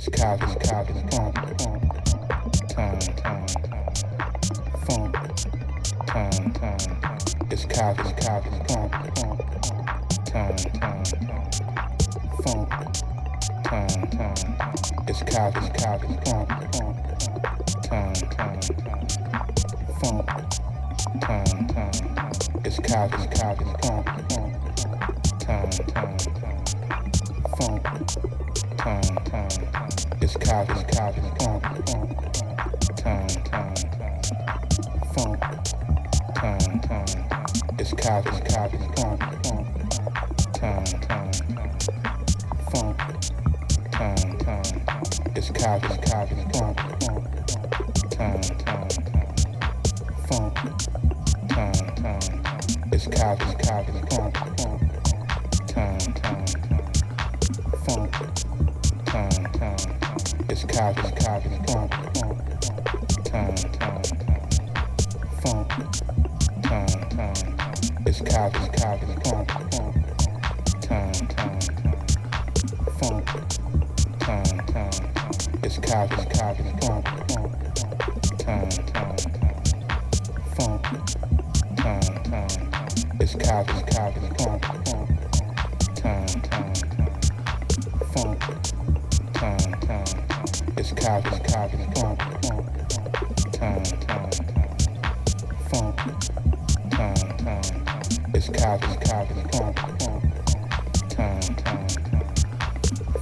It's copy, copy, funk, time, time, funk, time, time. It's copy, copy, funk, time, time, funk, time, time. It's copy, copy, funk, time, time, funk, time, time. It's copy, funk, funk, time, time, funk, time. It's funk, funk, time, funk, time, time. It's copy, copy, funk, funk, time, time, funk, time, time. It's copy, copy,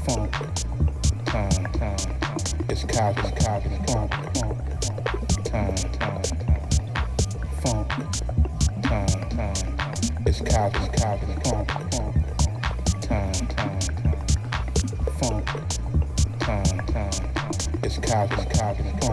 funk, time, time. It's copy, copy, funk, funk, time, time, funk, time, time. It's copy, copy, funk, funk, time, time, funk, time, time. It's copy, copy, funk, funk,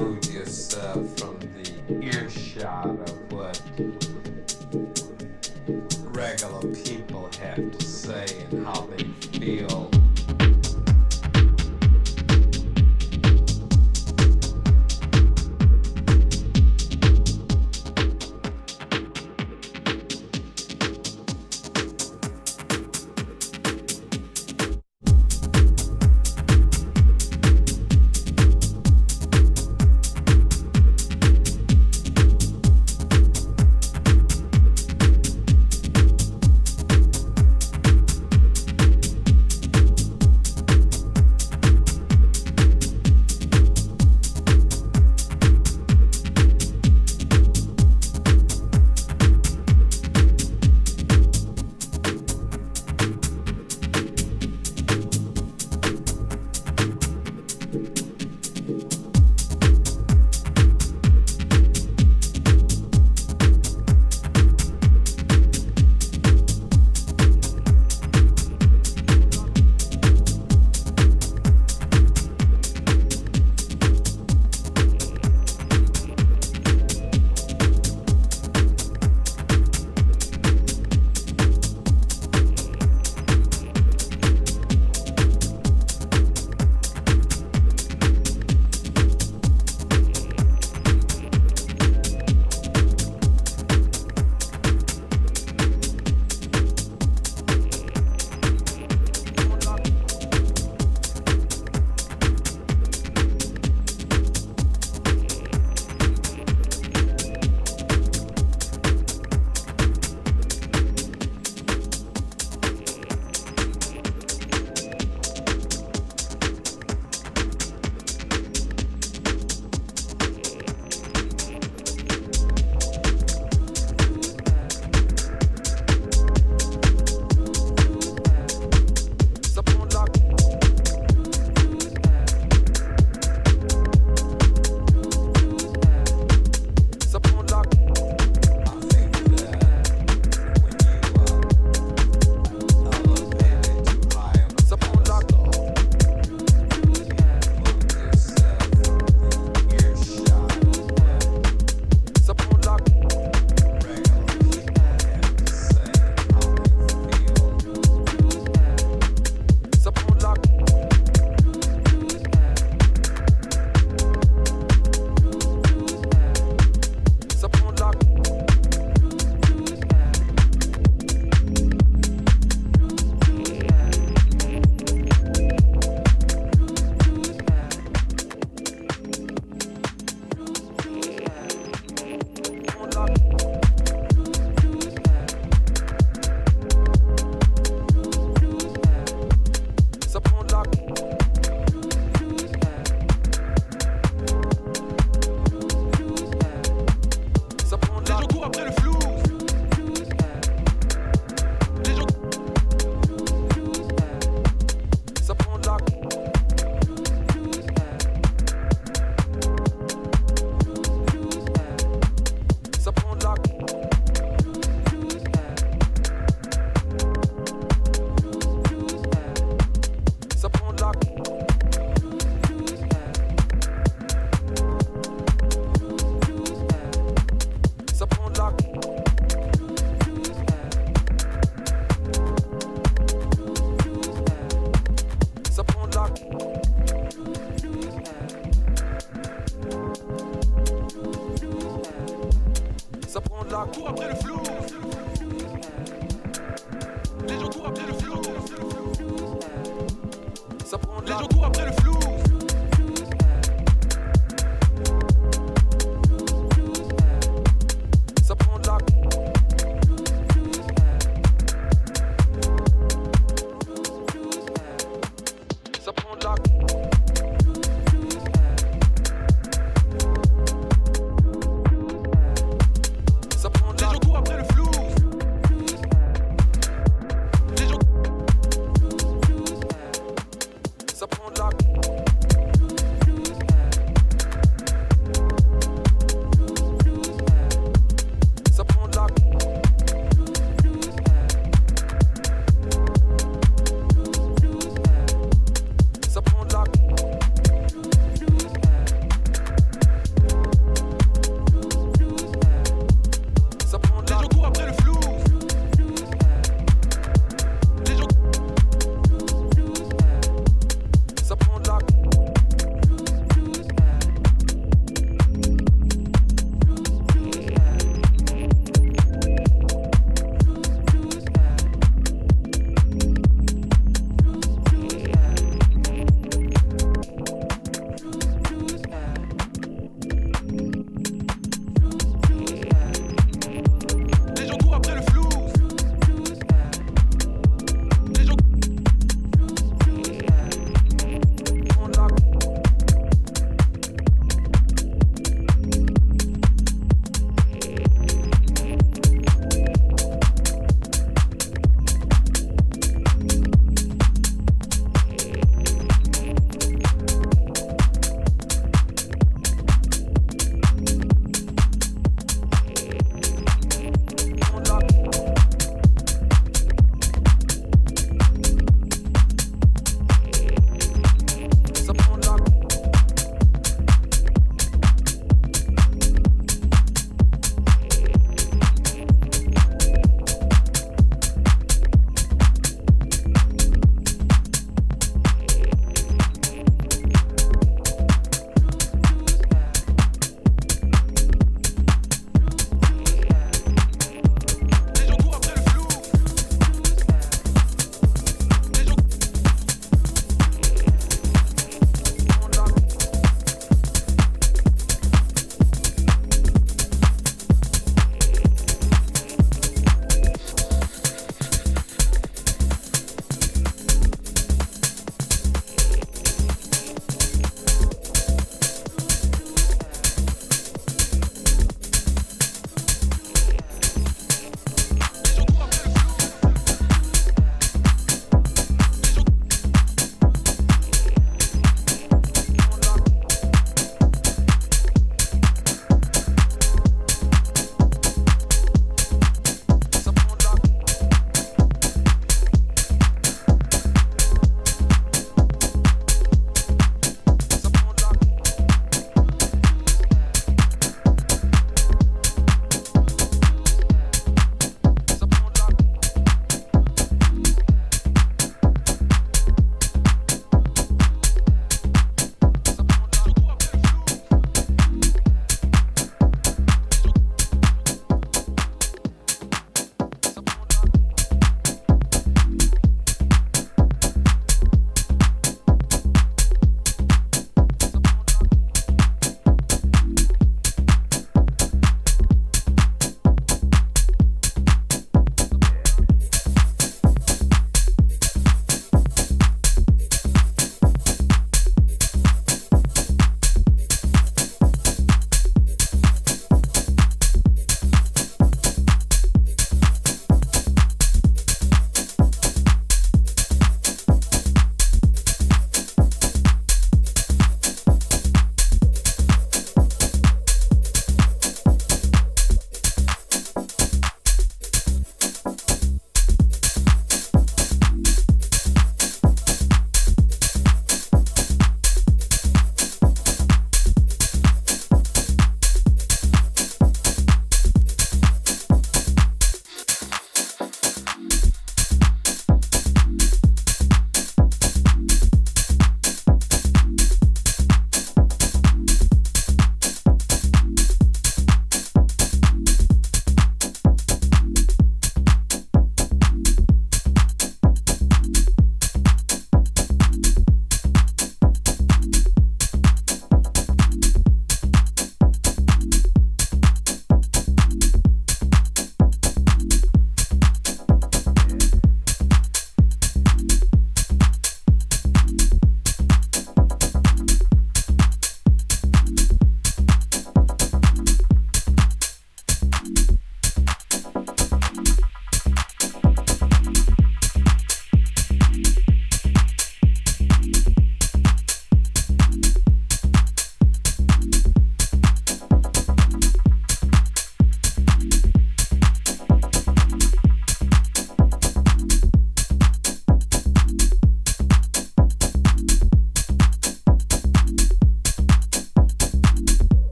remove yourself from the earshot of what regular people have to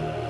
die,